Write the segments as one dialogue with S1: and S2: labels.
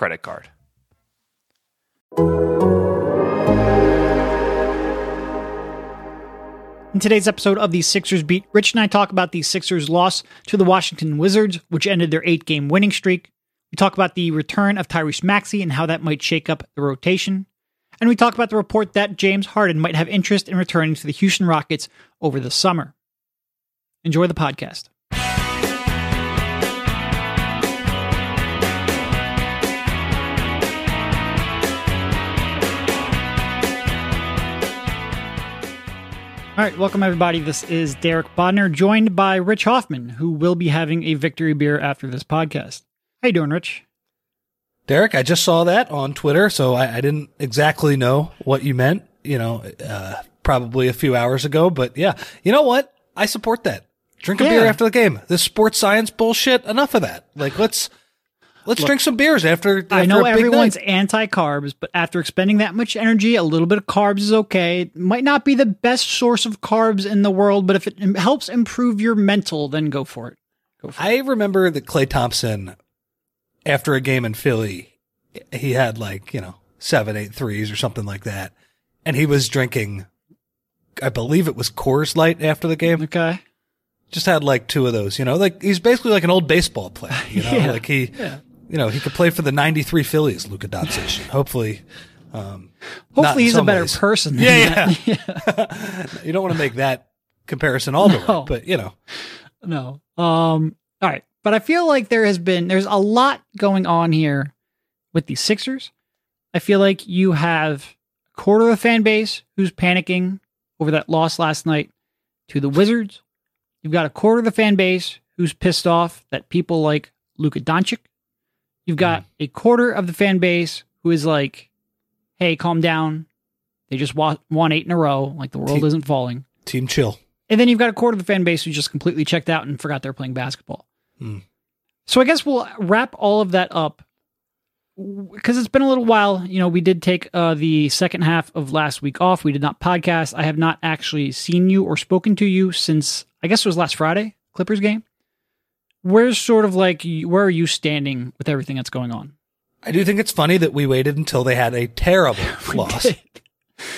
S1: credit card.
S2: In today's episode of the Sixers Beat, Rich and I talk about the Sixers' loss to the Washington Wizards, which ended their eight game winning streak. We talk about the return of Tyrese Maxey and how that might shake up the rotation. And we talk about the report that James Harden might have interest in returning to the Houston Rockets over the summer. Enjoy the podcast. All right, welcome everybody. This is Derek Bodner, joined by Rich Hoffman, who will be having a victory beer after this podcast. How you doing, Rich?
S3: Derek, I just saw that on Twitter, so I, I didn't exactly know what you meant. You know, uh, probably a few hours ago, but yeah, you know what? I support that. Drink a
S2: Yeah.
S3: beer after the game. This sports science bullshit. Enough of that. Like let's let's drink some beers after. after
S2: I know everyone's anti carbs, but after expending that much energy, a little bit of carbs is okay. It might not be the best source of carbs in the world, but if it helps improve your mental, then go for it. Go for it.
S3: I remember that Klay Thompson, after a game in Philly, he had like you know seven, eight threes or something like that, and he was drinking. I believe it was Coors Light after the game.
S2: Okay.
S3: just had like two of those, you know, like he's basically like an old baseball player, you know,
S2: Yeah.
S3: like he, you know, he could play for the 93 Phillies, Luka Doncic. Hopefully, um,
S2: Hopefully, he's a better
S3: ways.
S2: person. than
S3: Yeah,
S2: that.
S3: You don't want to make that comparison all the
S2: No.
S3: way, but you know,
S2: no. Um. All right, but I feel like there has been there's a lot going on here with the Sixers. I feel like you have a quarter of the fan base who's panicking over that loss last night to the Wizards. You've got a quarter of the fan base who's pissed off that people like Luka Doncic. You've got a quarter of the fan base who is like, "Hey, calm down. They just wa- won eight in a row. Like the world
S3: Team-
S2: isn't falling."
S3: team chill.
S2: And then you've got a quarter of the fan base who just completely checked out and forgot they're playing basketball.
S3: Hmm.
S2: So I guess we'll wrap all of that up because it's been a little while. You know, we did take uh, the second half of last week off. We did not podcast. I have not actually seen you or spoken to you since I guess it was last Friday, Clippers game. Where's sort of like where are you standing with everything that's going on?
S3: I do think it's funny that we waited until they had a terrible loss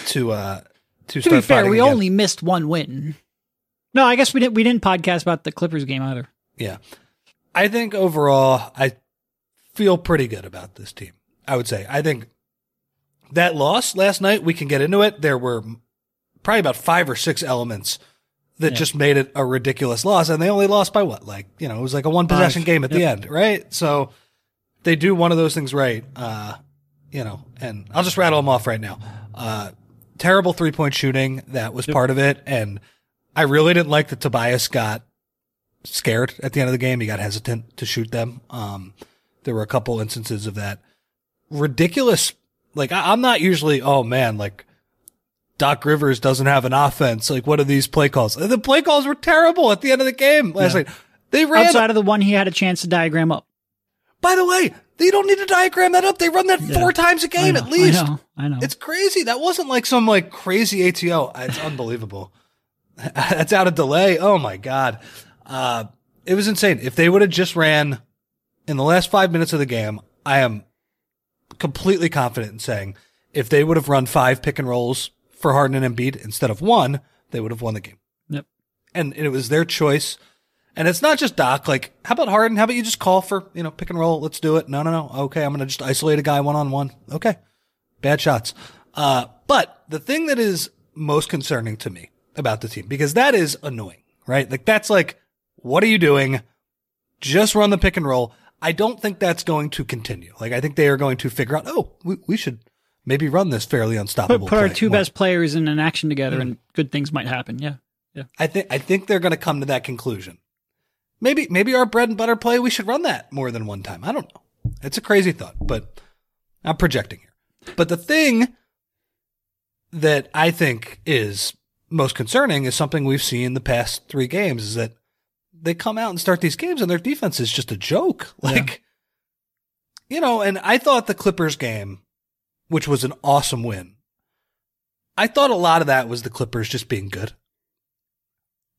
S3: to, uh, to
S2: to
S3: start
S2: be fair, we
S3: again.
S2: only missed one win. No, I guess we didn't. We didn't podcast about the Clippers game either.
S3: Yeah. I think overall, I feel pretty good about this team. I would say. I think that loss last night, we can get into it. There were probably about five or six elements that
S2: Yeah.
S3: just made it a ridiculous loss. And they only lost by what? Like, you know, it was like a one possession
S2: Five.
S3: game at the end, right? So they do one of those things right. Uh, you know, and I'll just rattle them off right now. Uh, terrible three point shooting. That was part of it. And I really didn't like that Tobias got scared at the end of the game. He got hesitant to shoot them. Um, there were a couple instances of that ridiculous. Like I, I'm not usually, oh man, like Doc Rivers doesn't have an offense. Like what are these play calls? The play calls were terrible at the end of the game last
S2: Yeah.
S3: night. They ran.
S2: Outside of the one he had a chance to diagram up.
S3: by the way, they don't need to diagram that up. They run that four times a game at least.
S2: I know. I know.
S3: It's crazy. That wasn't like some like crazy ATO. It's unbelievable. That's out of delay. Oh my God. Uh, it was insane. If they would have just ran in the last five minutes of the game, I am completely confident in saying if they would have run five pick and rolls for Harden and Embiid instead of one, they would have won the game.
S2: Yep.
S3: And it was their choice. And it's not just Doc. Like, how about Harden? How about you just call for, you know, pick and roll? Let's do it. No, no, no. Okay. I'm going to just isolate a guy one on one. Okay. Bad shots. Uh, but the thing that is most concerning to me about the team, because that is annoying, right? Like, that's like, what are you doing? Just run the pick and roll. I don't think that's going to continue. Like, I think they are going to figure out, oh, we, we should maybe run this fairly
S2: Put,
S3: unstoppable.
S2: put our
S3: play
S2: two
S3: more.
S2: best players in an action together,
S3: Mm.
S2: and good things might happen. Yeah. Yeah.
S3: I think I think they're going to come to that conclusion. Maybe maybe our bread and butter play we should run that more than one time. I don't know. It's a crazy thought, but I'm projecting here. But the thing that I think is most concerning is something we've seen in the past three games is that they come out and start these games and their defense is just a joke. Like, you know, and I thought the Clippers game, which was an awesome win, I thought a lot of that was the Clippers just being good.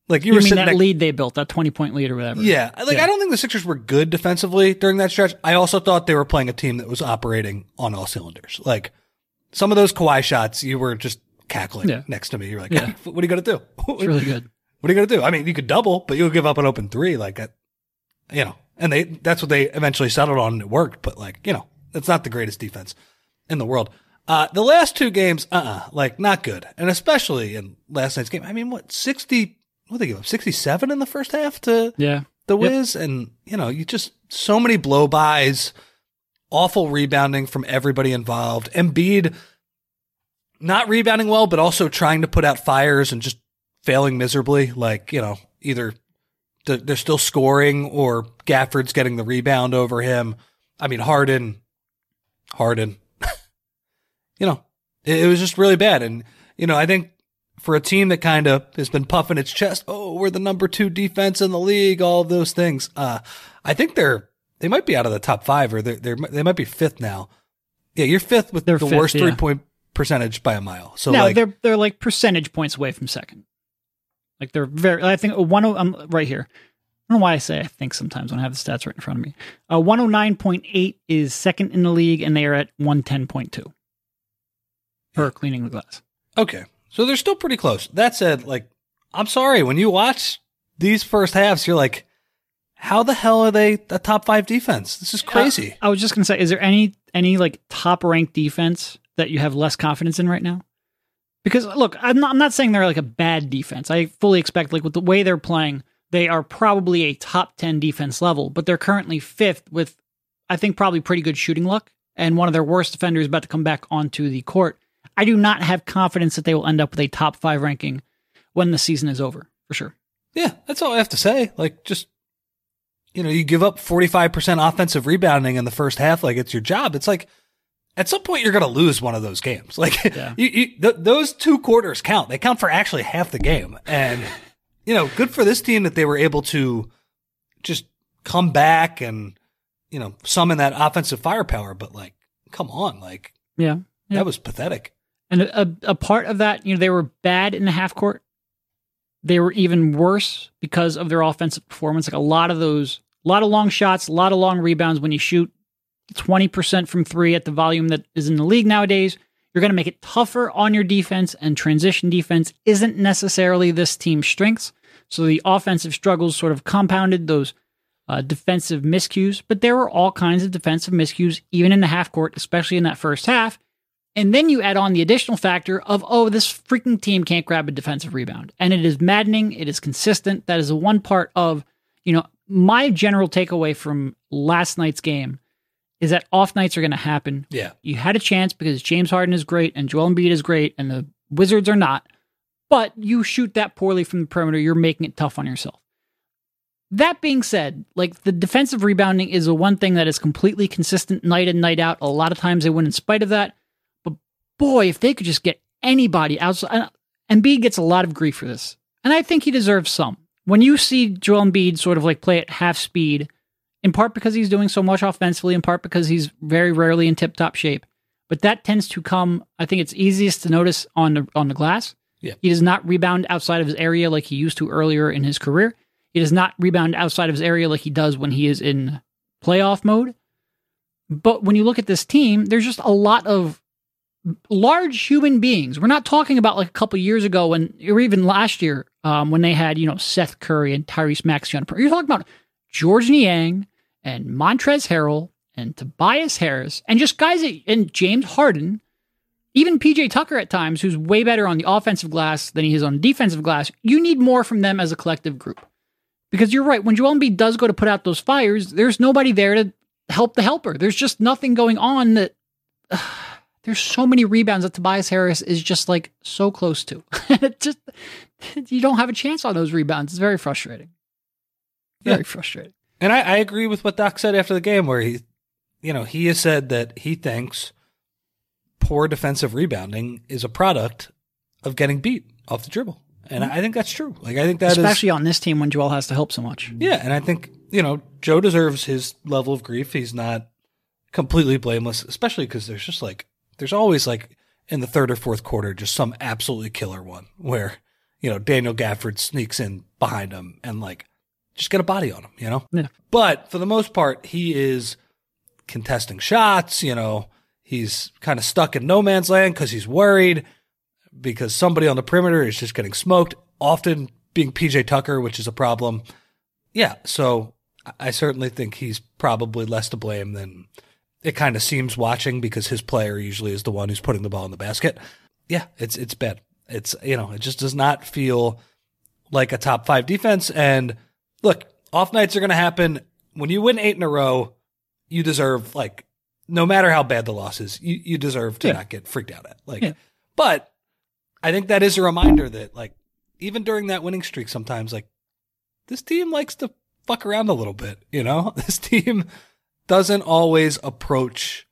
S3: Like you,
S2: You,
S3: were
S2: mean that
S3: next-
S2: lead they built, that 20 point lead or whatever?
S3: yeah, like
S2: Yeah.
S3: I don't think the Sixers were good defensively during that stretch. I also thought they were playing a team that was operating on all cylinders. Like some of those Kawhi shots, you were just cackling
S2: Yeah.
S3: next to me. You're like,
S2: Yeah.
S3: "What are you gonna do?
S2: It's really good.
S3: What are you gonna do? I mean, you could double, but you'll give up an open three, like you know. And they that's what they eventually settled on. and It worked, but like you know, it's not the greatest defense in the world. Uh, the last two games, uh, uh like not good, and especially in last night's game. I mean, what sixty? What they give up? Sixty seven in the first half to
S2: Yeah.
S3: the
S2: Yep.
S3: And you know, you just so many blow bys, awful rebounding from everybody involved. Embiid not rebounding well, but also trying to put out fires and just failing miserably. Like you know, either they're still scoring or Gafford's getting the rebound over him. I mean, Harden, Harden. You know, it, it was just really bad, and you know, I think for a team that kind of has been puffing its chest, oh, we're the number two defense in the league, all of those things. Uh, I think they're they might be out of the top five, or they're, they're they might be fifth now. Yeah, you're fifth with
S2: They're
S3: the
S2: fifth,
S3: worst
S2: yeah.
S3: three point percentage by a mile. So
S2: no,
S3: like,
S2: they're they're like percentage points away from second. Like they're very. I think one. oh- I'm right here. I don't know why I say I think sometimes when I have the stats right in front of me. Uh, 109.8 is second in the league, and they are at 110.2 for cleaning the glass.
S3: Okay. So they're still pretty close. That said, like, I'm sorry, when you watch these first halves, you're like, how the hell are they a top five defense? This is crazy.
S2: Uh, I was just gonna say, is there any any like top ranked defense that you have less confidence in right now? Because look, I'm not, I'm not saying they're like a bad defense. I fully expect like with the way they're playing, they are probably a top ten defense level, but they're currently fifth with, I think, probably pretty good shooting luck, and one of their worst defenders about to come back onto the court. I do not have confidence that they will end up with a top five ranking when the season is over, for sure.
S3: yeah, that's all I have to say. Like, just, you know, you give up 45% offensive rebounding in the first half, like it's your job. It's like, at some point, you're going to lose one of those games. Like,
S2: Yeah.
S3: you, you, th- those two quarters count. They count for actually half the game. And, you know, good for this team that they were able to just come back and, you know, summon that offensive firepower. But, like, come on. Like,
S2: Yeah. Yeah.
S3: that was pathetic.
S2: And a, a part of that, you know, they were bad in the half court. They were even worse because of their offensive performance. Like a lot of those, a lot of long shots, a lot of long rebounds. When you shoot 20% from three at the volume that is in the league nowadays, you're going to make it tougher on your defense, and transition defense isn't necessarily this team's strengths. So the offensive struggles sort of compounded those uh, defensive miscues, but there were all kinds of defensive miscues, even in the half court, especially in that first half. And then you add on the additional factor of, oh, this freaking team can't grab a defensive rebound. And it is maddening. It is consistent. That is the one part of, you know, my general takeaway from last night's game is that off nights are going to happen.
S3: Yeah.
S2: You had a chance because James Harden is great and Joel Embiid is great and the Wizards are not. But you shoot that poorly from the perimeter, you're making it tough on yourself. That being said, like the defensive rebounding is the one thing that is completely consistent night in, night out. A lot of times they win in spite of that. Boy, if they could just get anybody outside, uh, And Embiid gets a lot of grief for this. And I think he deserves some. When you see Joel Embiid sort of like play at half speed, in part because he's doing so much offensively, in part because he's very rarely in tip top shape. But that tends to come, I think it's easiest to notice on the on the glass.
S3: Yeah.
S2: He does not rebound outside of his area like he used to earlier in his career. He does not rebound outside of his area like he does when he is in playoff mode. But when you look at this team, there's just a lot of large human beings. We're not talking about like a couple years ago when, or even last year, um, when they had, you know, Seth Curry and Tyrese Maxey on. You're talking about Georges Niang and Montrezl Harrell and Tobias Harris and just guys that, and James Harden, even PJ Tucker at times, who's way better on the offensive glass than he is on the defensive glass. You need more from them as a collective group. Because you're right, when Joel Embiid does go to put out those fires, there's nobody there to help the helper. There's just nothing going on that there's so many rebounds that Tobias Harris is just like so close to. just you don't have a chance on those rebounds. It's very frustrating. Very
S3: Yeah.
S2: frustrating.
S3: And I, I agree with what Doc said after the game, where he, you know, he has said that he thinks poor defensive rebounding is a product of getting beat off the dribble. And mm-hmm. I think that's true. Like, I think that is
S2: Especially on this team when Joel has to help so much.
S3: yeah, and I think you know Joe deserves his level of grief. He's not completely blameless, especially because there's just like there's always like in the third or fourth quarter just some absolutely killer one where you know Daniel Gafford sneaks in behind him and like just get a body on him, you know.
S2: Yeah.
S3: But for the most part, he is contesting shots. You know, he's kind of stuck in no man's land because he's worried because somebody on the perimeter is just getting smoked. Often being PJ Tucker, which is a problem. Yeah, so I- I certainly think he's probably less to blame than it kind of seems watching because his player usually is the one who's putting the ball in the basket. Yeah, it's it's bad. It's you know, it just does not feel like a top 5 defense and look, off nights are going to happen. When you win 8 in a row, you deserve like no matter how bad the loss is, you, you deserve to
S2: Yeah.
S3: not get freaked out at. Like
S2: Yeah.
S3: but I think that is a reminder that like even during that winning streak sometimes like this team likes to fuck around a little bit, you know? This team doesn't always approach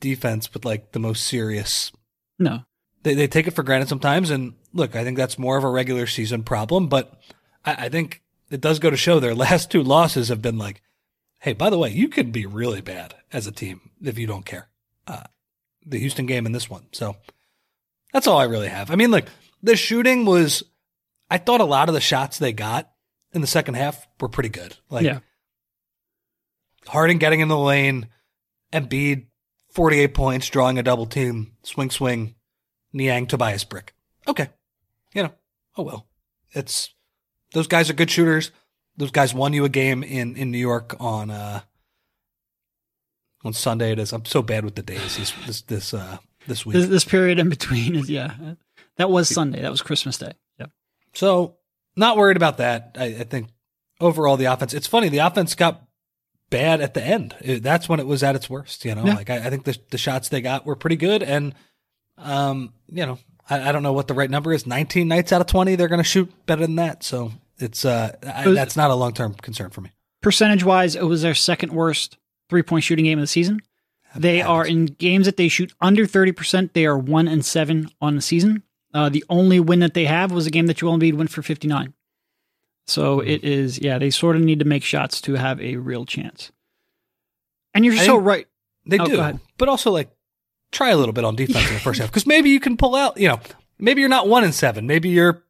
S3: defense with like the most serious
S2: No.
S3: they, they take it for granted sometimes and look, I think that's more of a regular season problem, but I, I think it does go to show their last two losses have been like, hey, by the way, you could be really bad as a team if you don't care. Uh, the Houston game and this one. So that's all I really have. I mean, like the shooting was, I thought a lot of the shots they got in the second half were pretty good. Like
S2: yeah.
S3: Harden getting in the lane, Embiid, 48 points, drawing a double team, swing, swing, Niang, Tobias Brick. Okay. You know, oh well. It's, those guys are good shooters. Those guys won you a game in, in New York on, uh, on Sunday it is. I'm so bad with the days this, this, this, uh, this week.
S2: This, this period in between is, yeah. That was Sunday. That was Christmas Day. Yep.
S3: So not worried about that. I, I think overall the offense. It's funny the offense got bad at the end. It- that's when it was at its worst. You know,
S2: Yeah.
S3: like I, I think the the shots they got were pretty good, and um, you know, I, I don't know what the right number is. Nineteen nights out of twenty, they're going to shoot better than that. So it's uh, I, that's not a long term concern for me.
S2: Percentage wise, it was their second worst three point shooting game of the season. They are in games that they shoot under 30%. They are one and seven on the season. Uh, the only win that they have was a game that Joel Embiid went for 59. So
S3: Hmm.
S2: it is, yeah, they sort of need to make shots to have a real chance. And you're
S3: I
S2: so right.
S3: They
S2: Oh,
S3: do, but also like try a little bit on defense in the first half because maybe you can pull out. You know, maybe you're not one and seven. Maybe you're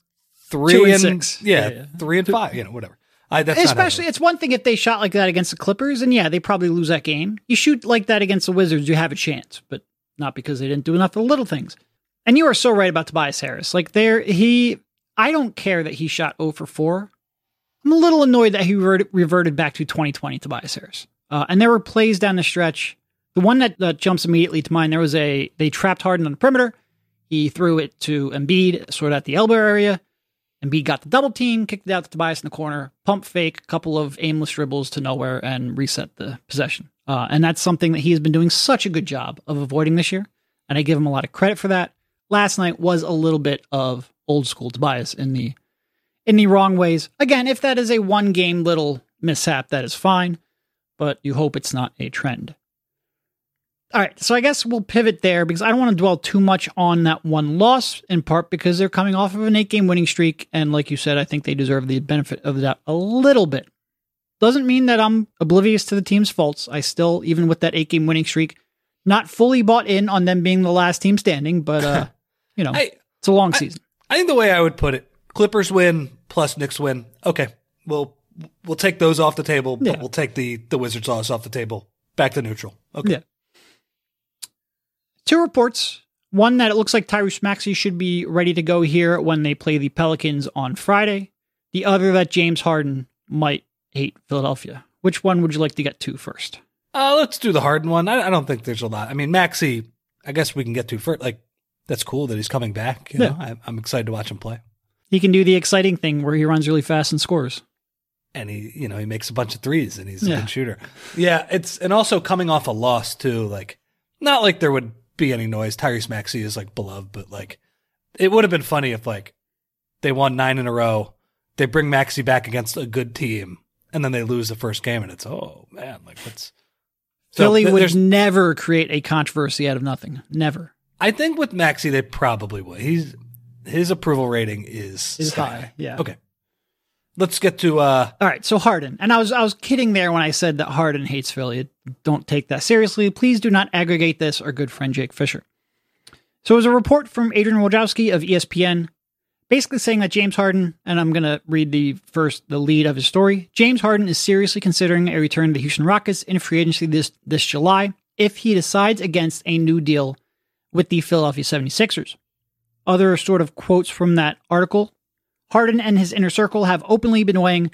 S3: three
S2: and
S3: and,
S2: six.
S3: Yeah,
S2: Yeah, yeah.
S3: three and five. You know, whatever. I, that's not
S2: Especially, it's one thing if they shot like that against the Clippers, and yeah, they probably lose that game. You shoot like that against the Wizards, you have a chance, but not because they didn't do enough of the little things. And you are so right about Tobias Harris. Like there, he, I don't care that he shot 0 for 4. I'm a little annoyed that he reverted, back to 2020 Tobias Harris. Uh, and there were plays down the stretch. The one that, that jumps immediately to mind, there was a, they trapped Harden on the perimeter. He threw it to Embiid, sort of at the elbow area. Embiid got the double team, kicked it out to Tobias in the corner, pump fake, a couple of aimless dribbles to nowhere, and reset the possession. Uh, and that's something that he has been doing such a good job of avoiding this year. And I give him a lot of credit for that. Last night was a little bit of old school Tobias in the in the wrong ways. Again, if that is a one game little mishap, that is fine, but you hope it's not a trend. All right, so I guess we'll pivot there because I don't want to dwell too much on that one loss, in part because they're coming off of an eight game winning streak. And like you said, I think they deserve the benefit of that a little bit. Doesn't mean that I'm oblivious to the team's faults. I still, even with that eight game winning streak, not fully bought in on them being the last team standing, but, uh, you know,
S3: I,
S2: it's a long season.
S3: I think the way I would put it, Clippers win plus Knicks win. Okay, we'll we'll take those off the table, but
S2: Yeah.
S3: we'll take the the Wizards loss off the table. Back to neutral. Okay.
S2: Yeah. Two reports. One that it looks like Tyrese Maxey should be ready to go here when they play the Pelicans on Friday. The other that James Harden might hate Philadelphia. Which one would you like to get to first?
S3: Uh, let's do the Harden one. I, I don't think there's a lot. I mean, Maxey, I guess we can get to first. Like, that's cool that he's coming back. You
S2: Yeah.
S3: know, I, I'm excited to watch him play.
S2: He can do the exciting thing where he runs really fast and scores.
S3: And he, you know, he makes a bunch of threes and he's a
S2: Yeah.
S3: good shooter. Yeah, it's and also coming off a loss too. Like, not like there would be any noise. Tyrese Maxey is like beloved, but like, it would have been funny if like they won nine in a row. They bring Maxey back against a good team, and then they lose the first game, and it's oh man, like what's So
S2: Philly
S3: th-
S2: would
S3: there's-
S2: never create a controversy out of nothing. Never.
S3: I think with Maxey they probably would. He's his approval rating is
S2: Is high, yeah.
S3: Okay. Let's get to uh
S2: All right, so Harden, and I was I was kidding there when I said that Harden hates Philly. Don't take that seriously. Please do not aggregate this. Our good friend Jake Fisher. So it was a report from Adrian Wojnarowski of ESPN, basically saying that James Harden, and I'm gonna read the first the lead of his story. James Harden is seriously considering a return to the Houston Rockets in free agency this this July if he decides against a new deal with the Philadelphia 76ers. Other sort of quotes from that article Harden and his inner circle have openly been weighing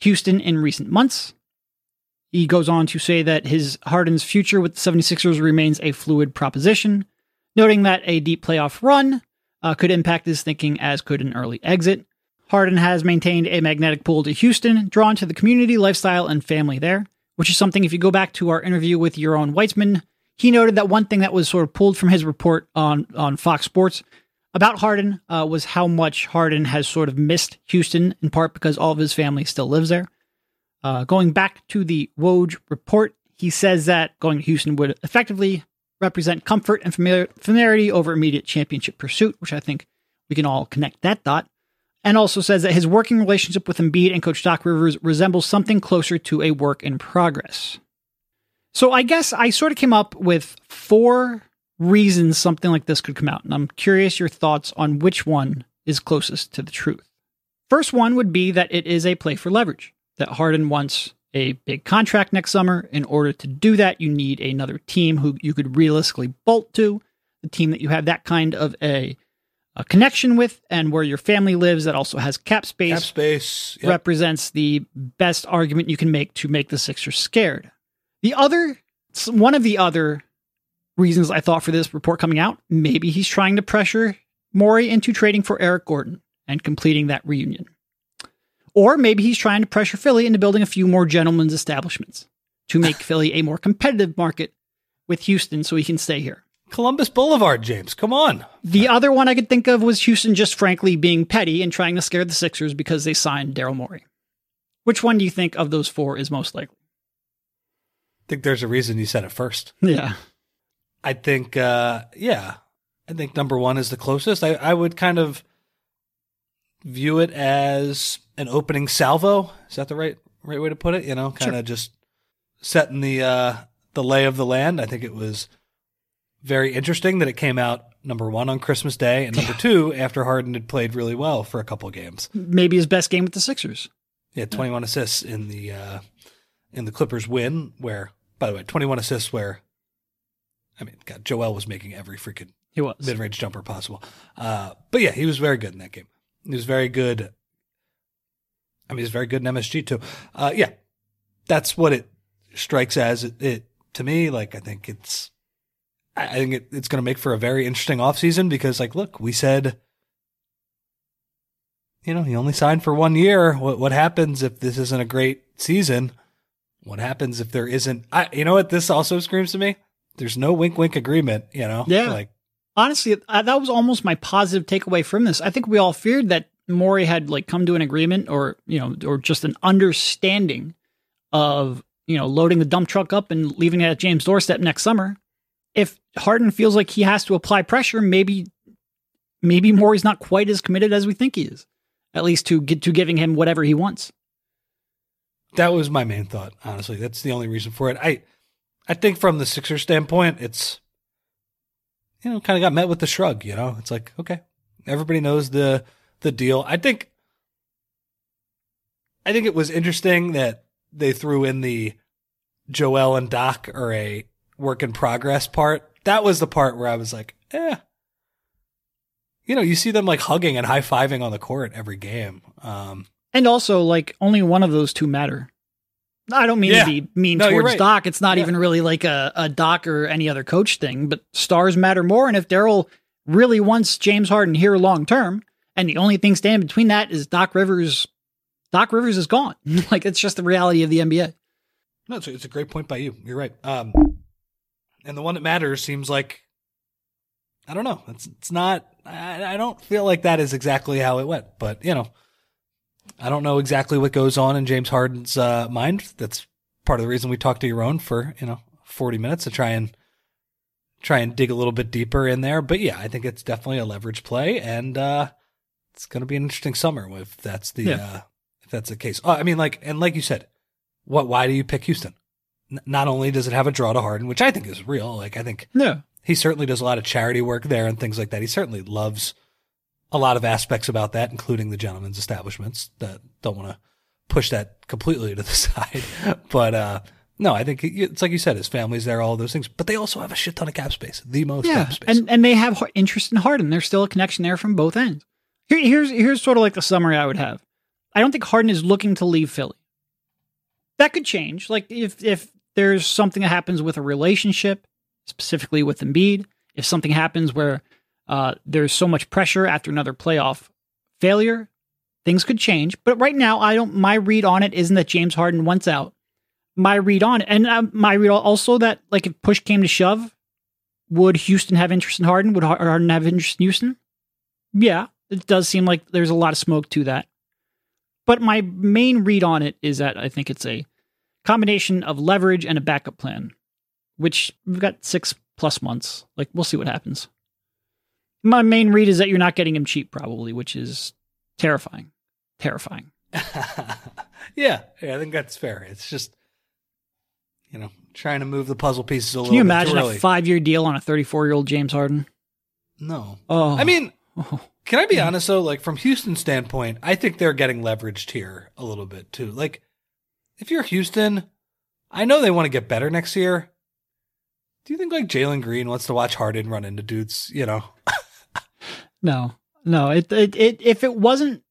S2: Houston in recent months. He goes on to say that his Harden's future with the 76ers remains a fluid proposition, noting that a deep playoff run uh, could impact his thinking as could an early exit. Harden has maintained a magnetic pull to Houston, drawn to the community, lifestyle, and family there, which is something, if you go back to our interview with Yaron Weitzman, he noted that one thing that was sort of pulled from his report on, on Fox Sports about Harden uh, was how much Harden has sort of missed Houston, in part because all of his family still lives there. Uh, going back to the Woj report, he says that going to Houston would effectively represent comfort and familiar- familiarity over immediate championship pursuit, which I think we can all connect that dot. And also says that his working relationship with Embiid and Coach Doc Rivers resembles something closer to a work in progress. So I guess I sort of came up with four reasons something like this could come out, and I'm curious your thoughts on which one is closest to the truth. First one would be that it is a play for leverage, that Harden wants a big contract next summer. In order to do that, you need another team who you could realistically bolt to, the team that you have that kind of a, a connection with, and where your family lives that also has cap space
S3: cap space. Yep.
S2: represents the best argument you can make to make the Sixers scared. The other, one of the other reasons I thought for this report coming out, maybe he's trying to pressure Morey into trading for Eric Gordon and completing that reunion. Or maybe he's trying to pressure Philly into building a few more gentlemen's establishments to make Philly a more competitive market with Houston so he can stay here.
S3: Columbus Boulevard, James. Come on.
S2: The other one I could think of was Houston just frankly being petty and trying to scare the Sixers because they signed Daryl Morey. Which one do you think of those four is most likely?
S3: I think there's a reason you said it first.
S2: Yeah.
S3: I think, uh, yeah, I think number one is the closest. I, I would kind of view it as an opening salvo. Is that the right right way to put it? You know, kind of
S2: Sure.
S3: just setting the uh, the lay of the land. I think it was very interesting that it came out number one on Christmas Day and number two after Harden had played really well for a couple of games.
S2: Maybe his best game with the Sixers.
S3: Yeah, had 21 assists in the uh, in the Clippers win. Where, by the way, 21 assists. Where, I mean, God, Joel was making every freaking
S2: He was.
S3: mid range jumper possible. Uh, but yeah, he was very good in that game. He was very good. I mean, he's very good in MSG too. Uh, yeah, that's what it strikes as. It, it to me, like I think it's, I, I think it, it's going to make for a very interesting offseason because, like, look, we said, you know, he only signed for one year. What what happens if this isn't a great season? What happens if there isn't? I, you know what? This also screams to me. There's no wink wink agreement. You know,
S2: Yeah.
S3: like
S2: Honestly, that was almost my positive takeaway from this. I think we all feared that Morey had like come to an agreement or, you know, or just an understanding of, you know, loading the dump truck up and leaving it at James' doorstep next summer. If Harden feels like he has to apply pressure, maybe maybe Morey's not quite as committed as we think he is. At least to get to giving him whatever he wants.
S3: That was my main thought, honestly. That's the only reason for it. I I think from the Sixers standpoint, it's you know, kind of got met with the shrug, you know. It's like, okay, everybody knows the the deal. I think I think it was interesting that they threw in the Joel and Doc are a work in progress part. That was the part where I was like, eh. You know, you see them like hugging and high fiving on the court every game. Um,
S2: And also, like, only one of those two matter. I don't mean
S3: Yeah.
S2: to be mean
S3: No,
S2: towards
S3: right.
S2: Doc. It's not
S3: Yeah.
S2: even really like a, a Doc or any other coach thing, but stars matter more. And if Daryl really wants James Harden here long term, and the only thing standing between that is Doc Rivers, Doc Rivers is gone. like, it's just the reality of the NBA.
S3: No, it's a, it's a great point by you. You're right. Um, and the one that matters seems like I don't know. It's it's not. I, I don't feel like that is exactly how it went. But you know, I don't know exactly what goes on in James Harden's uh, mind. That's part of the reason we talked to Yaron for you know 40 minutes to try and try and dig a little bit deeper in there. But yeah, I think it's definitely a leverage play, and uh, it's going to be an interesting summer if that's the
S2: Yeah.
S3: uh, if that's the case. Oh, I mean, like and like you said, what? Why do you pick Houston? N- not only does it have a draw to Harden, which I think is real. Like I think
S2: Yeah.
S3: he certainly does a lot of charity work there and things like that. He certainly loves a lot of aspects about that, including the gentleman's establishments. That don't want to push that completely to the side, but uh, no, I think it's like you said, his family's there, all those things. But they also have a shit ton of cap space, the most
S2: Yeah,
S3: cap space.
S2: and and they have interest in Harden. There's still a connection there from both ends. Here, here's here's sort of like the summary I would have. I don't think Harden is looking to leave Philly. That could change. Like if if there's something that happens with a relationship, specifically with Embiid, if something happens where uh, there's so much pressure after another playoff failure, things could change. But right now, I don't. My read on it isn't that James Harden wants out. My read on and uh, my read also that like if push came to shove, would Houston have interest in Harden? Would Harden have interest in Houston? Yeah, it does seem like there's a lot of smoke to that. But my main read on it is that I think it's a combination of leverage and a backup plan, which we've got six plus months. Like, we'll see what happens. My main read is that you're not getting him cheap, probably, which is terrifying. Terrifying.
S3: yeah, yeah, I think that's fair. It's just you know trying to move the puzzle pieces a
S2: Can
S3: little
S2: Can
S3: you
S2: imagine a five year deal on a 34 year old James Harden?
S3: no,
S2: Oh,
S3: I mean,
S2: oh,
S3: Can I be honest though? Like from Houston's standpoint, I think they're getting leveraged here a little bit too. Like if you're Houston, I know they want to get better next year. Do you think like Jalen Green wants to watch Harden run into dudes? You know,
S2: no, no. It, it, it, if it wasn't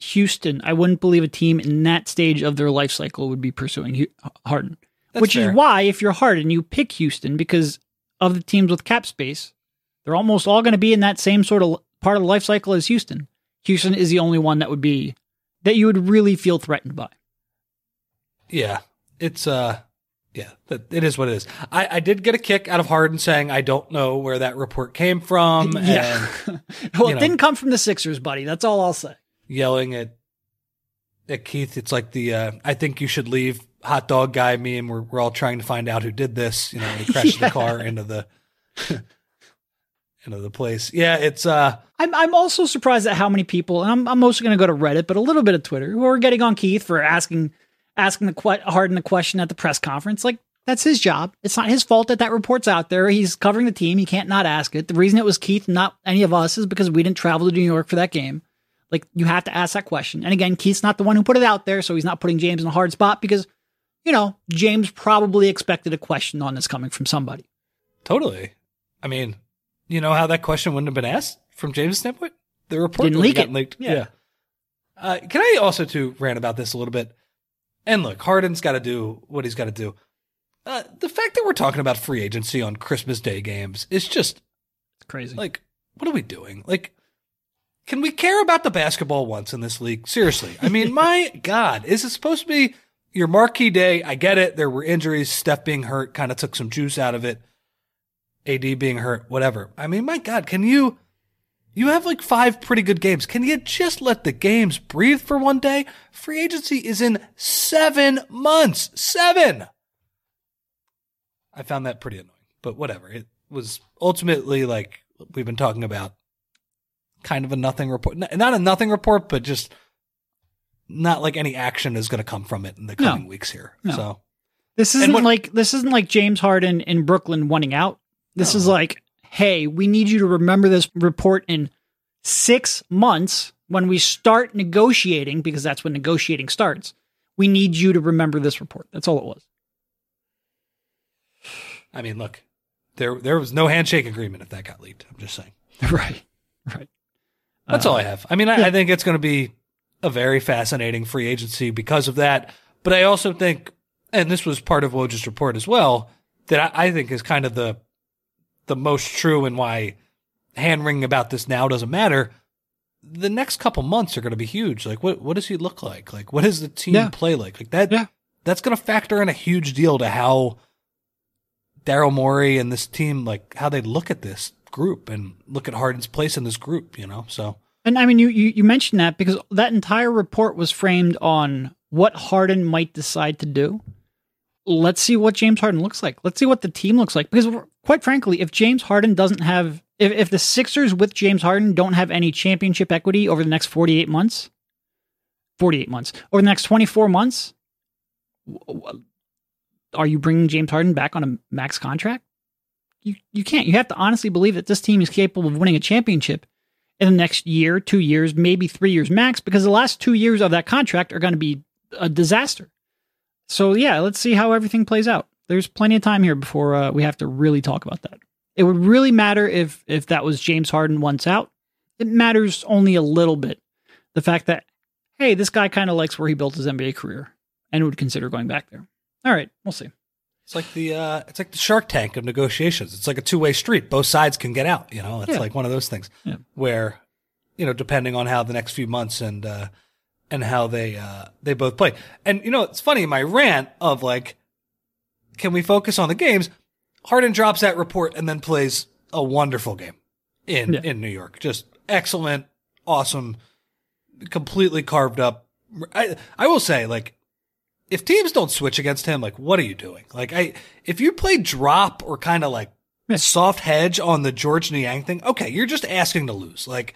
S2: Houston, I wouldn't believe a team in that stage of their life cycle would be pursuing Harden.
S3: That's
S2: Which
S3: fair.
S2: is why, if you're Harden, you pick Houston because of the teams with cap space. They're almost all going to be in that same sort of part of the life cycle as Houston. Houston is the only one that would be that you would really feel threatened by.
S3: Yeah, it's uh, yeah, that, it is what it is. I, I did get a kick out of Harden saying I don't know where that report came from
S2: yeah.
S3: and
S2: well, it
S3: know.
S2: didn't come from the Sixers, buddy. That's all I'll say.
S3: yelling at at Keith. It's like the uh, I think you should leave hot dog guy meme. We're we're all trying to find out who did this. You know, he crashed
S2: Yeah.
S3: the car into the into the place. Yeah, it's uh
S2: I'm I'm also surprised at how many people, and I'm I'm mostly going to go to Reddit, but a little bit of Twitter, who are getting on Keith for asking asking the que- Harden the question at the press conference. Like that's his job. It's not his fault that that report's out there. He's covering the team. He can't not ask it. The reason it was Keith, not any of us, is because we didn't travel to New York for that game. Like you have to ask that question. And again, Keith's not the one who put it out there, so he's not putting James in a hard spot because, you know, James probably expected a question on this coming from somebody.
S3: totally. I mean, you know how that question wouldn't have been asked from James' standpoint? The report
S2: Didn't leak it.
S3: leaked.
S2: Yeah.
S3: Yeah. Uh, can I also too rant about this a little bit? And look, Harden's got to do what he's got to do. Uh, the fact that we're talking about free agency on Christmas Day games is just
S2: crazy.
S3: Like, what are we doing? Like, can we care about the basketball once in this league? Seriously. I mean, my God, is it supposed to be your marquee day? I get it. There were injuries. Steph being hurt kind of took some juice out of it. AD being hurt, whatever. I mean, my God, can you, you have like five pretty good games. Can you just let the games breathe for one day? Free agency is in seven months. Seven. I found that pretty annoying, but whatever. It was ultimately like we've been talking about kind of a nothing report. Not a nothing report, but just not like any action is going to come from it in the
S2: No.
S3: coming weeks here.
S2: No.
S3: So,
S2: This isn't
S3: what-
S2: like this isn't like James Harden in Brooklyn wanting out. This is like, hey, we need you to remember this report in six months when we start negotiating, because that's when negotiating starts. We need you to remember this report. That's all it was.
S3: I mean, look, there there was no handshake agreement if that got leaked. I'm just saying.
S2: right. Right.
S3: That's
S2: Uh,
S3: all I have. I mean, I,
S2: yeah.
S3: I think it's going to be a very fascinating free agency because of that. But I also think, and this was part of Woj's report as well, that I, I think is kind of the the most true and why hand wringing about this now doesn't matter. The next couple months are going to be huge. Like, what what does he look like? Like, what does the team
S2: Yeah.
S3: play like? Like that.
S2: Yeah.
S3: That's going to factor in a huge deal to how Daryl Morey and this team, like how they look at this group and look at Harden's place in this group. You know, so.
S2: And I mean, you, you you mentioned that because that entire report was framed on what Harden might decide to do. Let's see what James Harden looks like. Let's see what the team looks like. Because quite frankly, if James Harden doesn't have, if, if the Sixers with James Harden don't have any championship equity over the next 48 months, 48 months, over the next 24 months, are you bringing James Harden back on a max contract? You, you can't. You have to honestly believe that this team is capable of winning a championship in the next year, two years, maybe three years max, because the last two years of that contract are going to be a disaster. So yeah, let's see how everything plays out. There's plenty of time here before uh, we have to really talk about that. It would really matter if if that was James Harden once out. It matters only a little bit. The fact that hey, this guy kind of likes where he built his NBA career and would consider going back there. All right, we'll see.
S3: It's like the uh, it's like the Shark Tank of negotiations. It's like a two way street. Both sides can get out. You know, it's
S2: Yeah.
S3: like one of those things
S2: Yeah.
S3: where, you know, depending on how the next few months and uh, and how they uh, they both play. And you know, it's funny. My rant of like, can we focus on the games? Harden drops that report and then plays a wonderful game in
S2: Yeah.
S3: in New York. Just excellent, awesome, completely carved up. I I will say like if teams don't switch against him, like what are you doing? Like I if you play drop or kind of like
S2: Yeah.
S3: soft hedge on the Georges Niang thing, okay, you're just asking to lose. Like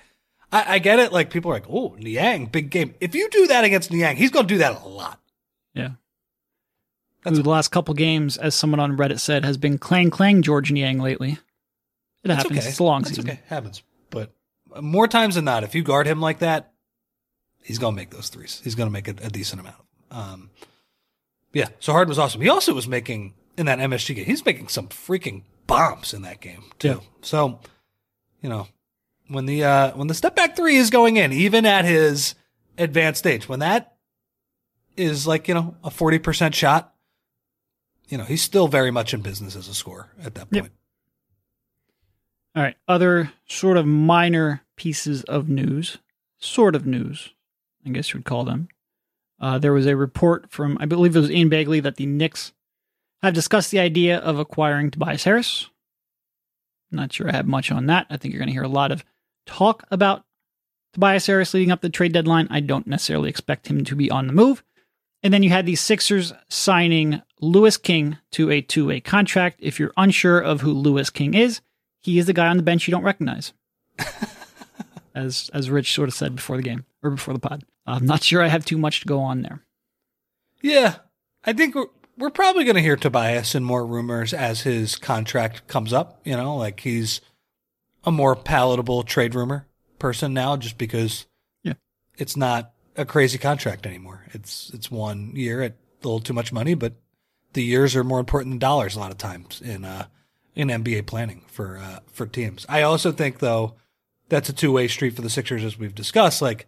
S3: I, I get it. Like people are like, oh, Niang, big game. If you do that against Niang, he's gonna do that a lot.
S2: Yeah.
S3: That's
S2: Who the last couple games, as someone on Reddit said, has been clang clang Georges Niang lately. It
S3: That's
S2: happens.
S3: okay.
S2: It's a long
S3: That's
S2: season.
S3: okay. Happens. But more times than not, if you guard him like that, he's gonna make those threes. He's gonna make a, a decent amount. Um, yeah. So Harden was awesome. He also was making in that MSG game. He's making some freaking bombs in that game too.
S2: Yeah.
S3: So, you know, when the uh, when the step back three is going in, even at his advanced stage, when that is like you know a forty percent shot, you know he's still very much in business as a scorer at that
S2: Yep.
S3: point.
S2: All right. Other sort of minor pieces of news, sort of news, I guess you would call them. Uh, there was a report from, I believe it was Ian Begley, that the Knicks have discussed the idea of acquiring Tobias Harris. Not sure I have much on that. I think you're going to hear a lot of talk about Tobias Harris leading up the trade deadline. I don't necessarily expect him to be on the move. And then you had the Sixers signing Louis King to a two way contract. If you're unsure of who Louis King is, he is the guy on the bench you don't recognize. as as Rich sort of said before the game or before the pod. I'm not sure I have too much to go on there.
S3: Yeah, I think we're we're probably going to hear Tobias and more rumors as his contract comes up. You know, like he's a more palatable trade rumor person now, just because
S2: Yeah.
S3: it's not a crazy contract anymore. It's it's one year at a little too much money, but the years are more important than dollars a lot of times in uh in NBA planning for uh for teams. I also think though that's a two way street for the Sixers as we've discussed. Like,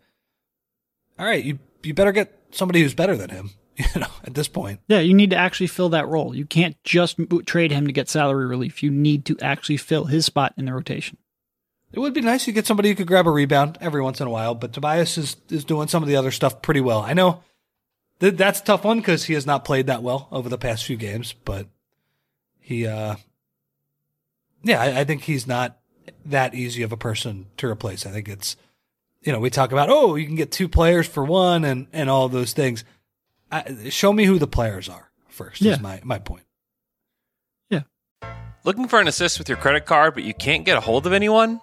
S3: all right, you you better get somebody who's better than him. You know, at this point.
S2: Yeah, you need to actually fill that role. You can't just trade him to get salary relief. You need to actually fill his spot in the rotation.
S3: It would be nice to get somebody who could grab a rebound every once in a while, but Tobias is, is doing some of the other stuff pretty well. I know th- that's a tough one because he has not played that well over the past few games, but he, uh, yeah, I, I think he's not that easy of a person to replace. I think it's, you know, we talk about, oh, you can get two players for one and, and all those things. I, show me who the players are first
S2: Yeah.
S3: is my, my point. Yeah.
S1: Looking for an assist with your credit card, but you can't get a hold of anyone?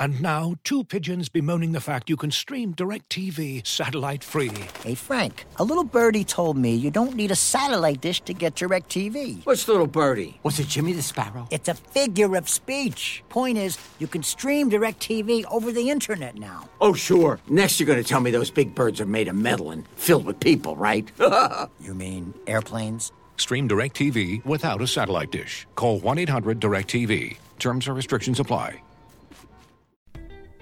S4: And now, two pigeons bemoaning the fact you can stream DirecTV satellite free.
S5: Hey, Frank, a little birdie told me you don't need a satellite dish to get DirecTV.
S6: What's little birdie? Was it Jimmy the Sparrow?
S5: It's a figure of speech. Point is, you can stream DirecTV over the internet now.
S6: Oh, sure. Next, you're going to tell me those big birds are made of metal and filled with people, right?
S5: You mean airplanes?
S4: Stream DirecTV without a satellite dish. Call 1 800 DirecTV. Terms and restrictions apply.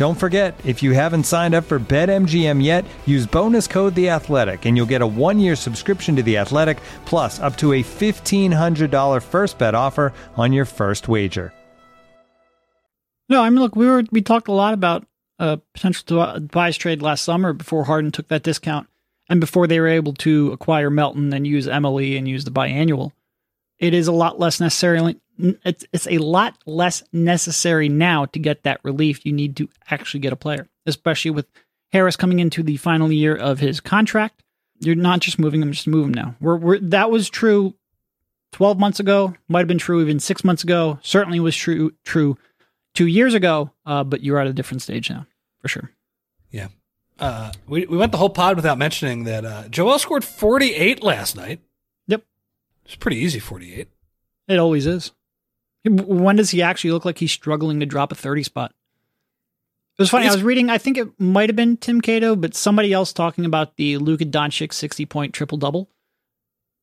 S7: Don't forget, if you haven't signed up for BetMGM yet, use bonus code The Athletic, and you'll get a one-year subscription to The Athletic, plus up to a fifteen hundred dollar first bet offer on your first wager.
S2: No, I mean, look, we were we talked a lot about uh, potential Tobias trade last summer before Harden took that discount, and before they were able to acquire Melton and use MLE and use the biannual. It is a lot less necessarily. It's it's a lot less necessary now to get that relief. You need to actually get a player, especially with Harris coming into the final year of his contract. You're not just moving him; just move him now. We're, we're that was true 12 months ago might have been true even six months ago certainly was true true two years ago uh, but you're at a different stage now for sure
S3: Yeah. Uh, we, we went the whole pod without mentioning that uh, Joel scored 48 last night. It's pretty easy, 48.
S2: it always is when does he actually look like he's struggling to drop a 30 spot it was funny i was reading i think it might have been tim cato but somebody else talking about the luka doncic 60 point triple double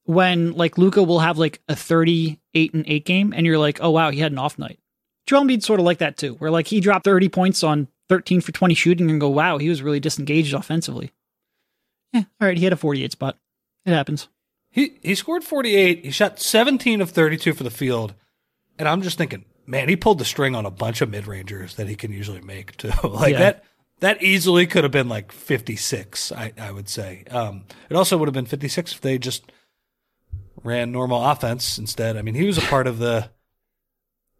S2: when like luka will have like a 38 and 8 game and you're like oh wow he had an off night Joel Embiid's sort of like that too, where like he dropped 30 points on 13 for 20 shooting and go, wow, he was really disengaged offensively. Yeah, all right, he had a 48 spot. It happens.
S3: He he scored 48. He shot 17 of 32 for the field. And I'm just thinking, man, he pulled the string on a bunch of mid-rangers that he can usually make too. like
S2: Yeah.
S3: that that easily could have been like 56, I, I would say. Um, it also would have been 56 if they just ran normal offense instead. I mean, he was a part of the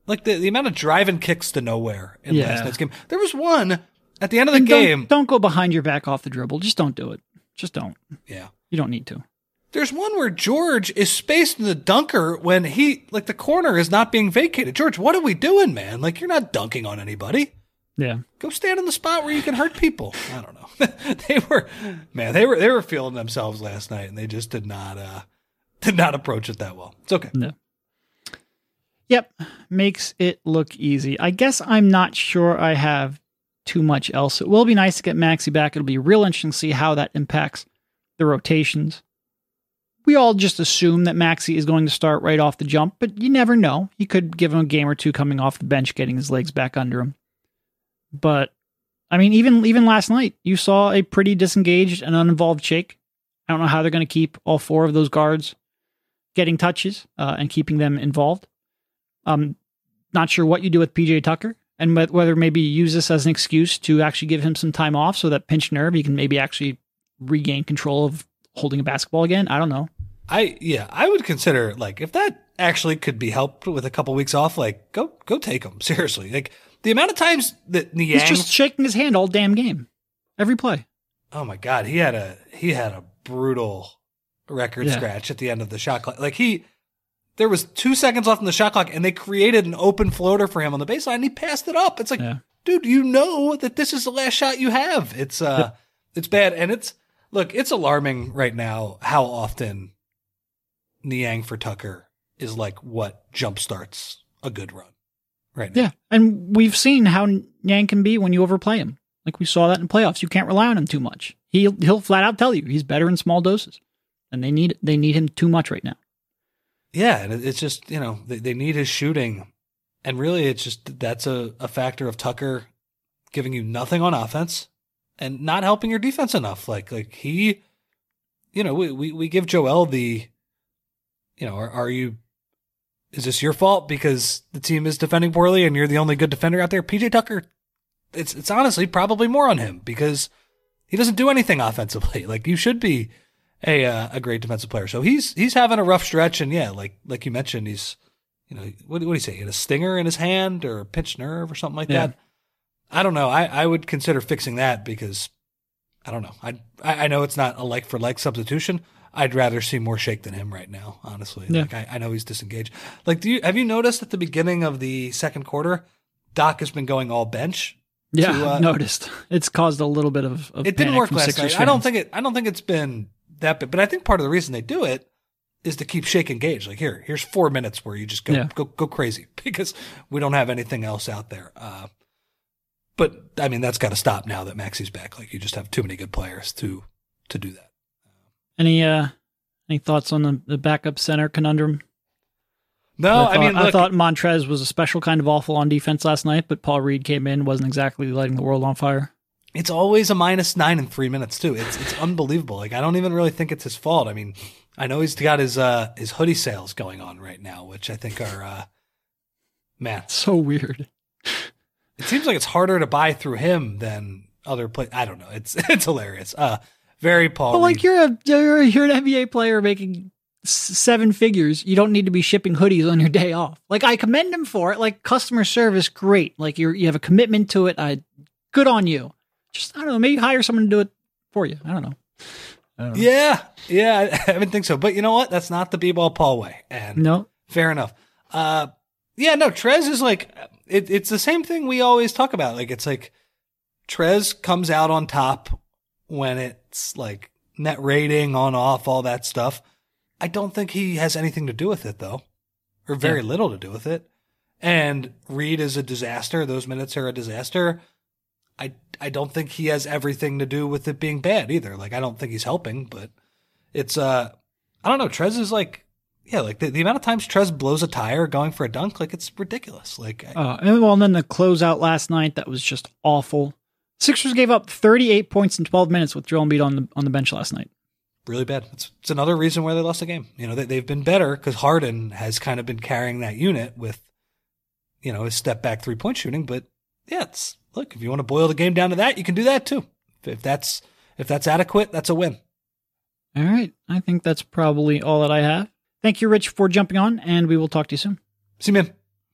S3: like the, the amount of driving kicks to nowhere in
S2: Yeah.
S3: last night's game. There was one at the end of the
S2: don't-
S3: game.
S2: Don't, go behind your back off the dribble. Just don't do it. Just don't.
S3: Yeah.
S2: You don't need to.
S3: There's one where Georges is spaced in the dunker when he like the corner is not being vacated. Georges, what are we doing, man? Like you're not dunking on anybody.
S2: Yeah.
S3: Go stand in the spot where you can hurt people. I don't know. they were man, they were they were feeling themselves last night and they just did not uh did not approach it that well. It's okay.
S2: No. Yep. Makes it look easy. I guess I'm not sure I have too much else. It will be nice to get Maxey back. It'll be real interesting to see how that impacts the rotations. We all just assume that Maxey is going to start right off the jump, but you never know. He could give him a game or two coming off the bench, getting his legs back under him. But I mean, even even last night, you saw a pretty disengaged and uninvolved Shake. I don't know how they're going to keep all four of those guards getting touches uh, and keeping them involved. Um, not sure what you do with PJ Tucker and whether maybe you use this as an excuse to actually give him some time off so that pinch nerve he can maybe actually regain control of holding a basketball again. I don't know.
S3: I yeah, I would consider like if that actually could be helped with a couple weeks off, like go go take them seriously. Like the amount of times that Niang,
S2: He's just shaking his hand all damn game, every play.
S3: oh my god, he had a he had a brutal record
S2: Yeah.
S3: scratch at the end of the shot clock. Like he, there was two seconds left in the shot clock, and they created an open floater for him on the baseline. and He passed it up. It's like,
S2: Yeah.
S3: dude, you know that this is the last shot you have. It's uh, it's bad, and it's look, it's alarming right now how often Niang for Tucker is like what jumpstarts a good run right now.
S2: Yeah, and we've seen how Niang can be when you overplay him. Like we saw that in playoffs. You can't rely on him too much. He'll he'll flat out tell you he's better in small doses, and they need they need him too much right now.
S3: Yeah, and it's just you know they, they need his shooting, and really it's just that's a, a factor of Tucker giving you nothing on offense and not helping your defense enough. Like like he, you know, we we, we give Joel the, you know, are, are you, is this your fault because the team is defending poorly and you're the only good defender out there? PJ Tucker it's it's honestly probably more on him because he doesn't do anything offensively. Like you should be a uh, a great defensive player. So he's he's having a rough stretch, and yeah, like like you mentioned, he's you know what, what do you say? He had a stinger in his hand or a pinched nerve or something like
S2: Yeah.
S3: that. I don't know. I I would consider fixing that because I don't know. I I I know it's not a like for like substitution. I'd rather see more shake than him right now, honestly.
S2: Yeah.
S3: Like I, I know he's disengaged. Like, do you have you noticed at the beginning of the second quarter, Doc has been going all bench.
S2: Yeah,
S3: to, uh,
S2: noticed. It's caused a little bit of, of
S3: It didn't work last
S2: Sixers
S3: night. I don't think it. I don't think it's been that big. But I think part of the reason they do it is to keep Shake engaged. Like here, here's four minutes where you just go
S2: Yeah.
S3: go go crazy because we don't have anything else out there. Uh, but I mean, that's got to stop now that Maxey's back. Like you just have too many good players to to do that.
S2: Any uh any thoughts on the, the backup center conundrum?
S3: No,
S2: I,
S3: I,
S2: thought,
S3: mean, look,
S2: thought Montrezl was a special kind of awful on defense last night, but Paul Reed came in, wasn't exactly lighting the world on fire.
S3: it's always a minus nine in three minutes too. It's it's unbelievable. Like I don't even really think it's his fault. I mean, I know he's got his uh his hoodie sales going on right now, which I think are uh man.
S2: So weird.
S3: It seems like it's harder to buy through him than other play. I don't know. It's it's hilarious. Uh, very Paul.
S2: But like
S3: Reed.
S2: you're a you're, you're an NBA player making seven figures. You don't need to be shipping hoodies on your day off. Like I commend him for it. Like customer service, great. Like you're you have a commitment to it. I good on you. Just I don't know. Maybe hire someone to do it for you. I don't know. I don't know.
S3: yeah, yeah. I, I didn't think so, but you know what? That's not the b-ball Paul way, and
S2: No.
S3: fair enough. Uh, yeah, no. Trez is like it, it's the same thing we always talk about. Like it's like Trez comes out on top when it's like net rating on off all that stuff. I don't think he has anything to do with it though, or very little to do with it. And Reed is a disaster. Those minutes are a disaster. I I don't think he has everything to do with it being bad either. Like I don't think he's helping, but it's uh I don't know. Trez is like yeah, like the, the amount of times Trez blows a tire going for a dunk, like it's ridiculous. Like I-
S2: Uh, and well, and then the closeout last night that was just awful. Sixers gave up 38 points in 12 minutes with Joel Embiid on the on the bench last night.
S3: really bad. It's, it's another reason why they lost the game. You know, they, they've been better because Harden has kind of been carrying that unit with, you know, his step back three point shooting. But yeah, it's look if you want to boil the game down to that, you can do that too. If, if that's if that's adequate, that's a win.
S2: All right, I think that's probably all that I have. Thank you, Rich, for jumping on, and we will talk to you soon.
S3: See, you, man.